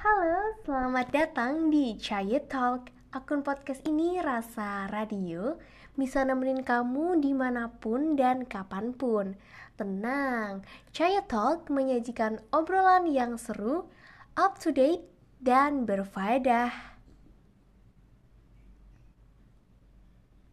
Halo, selamat datang di Chaya Talk. Akun podcast ini rasa radio, bisa nemenin kamu di mana pun dan kapan pun. Tenang, Chaya Talk menyajikan obrolan yang seru, up to date, dan berfaedah.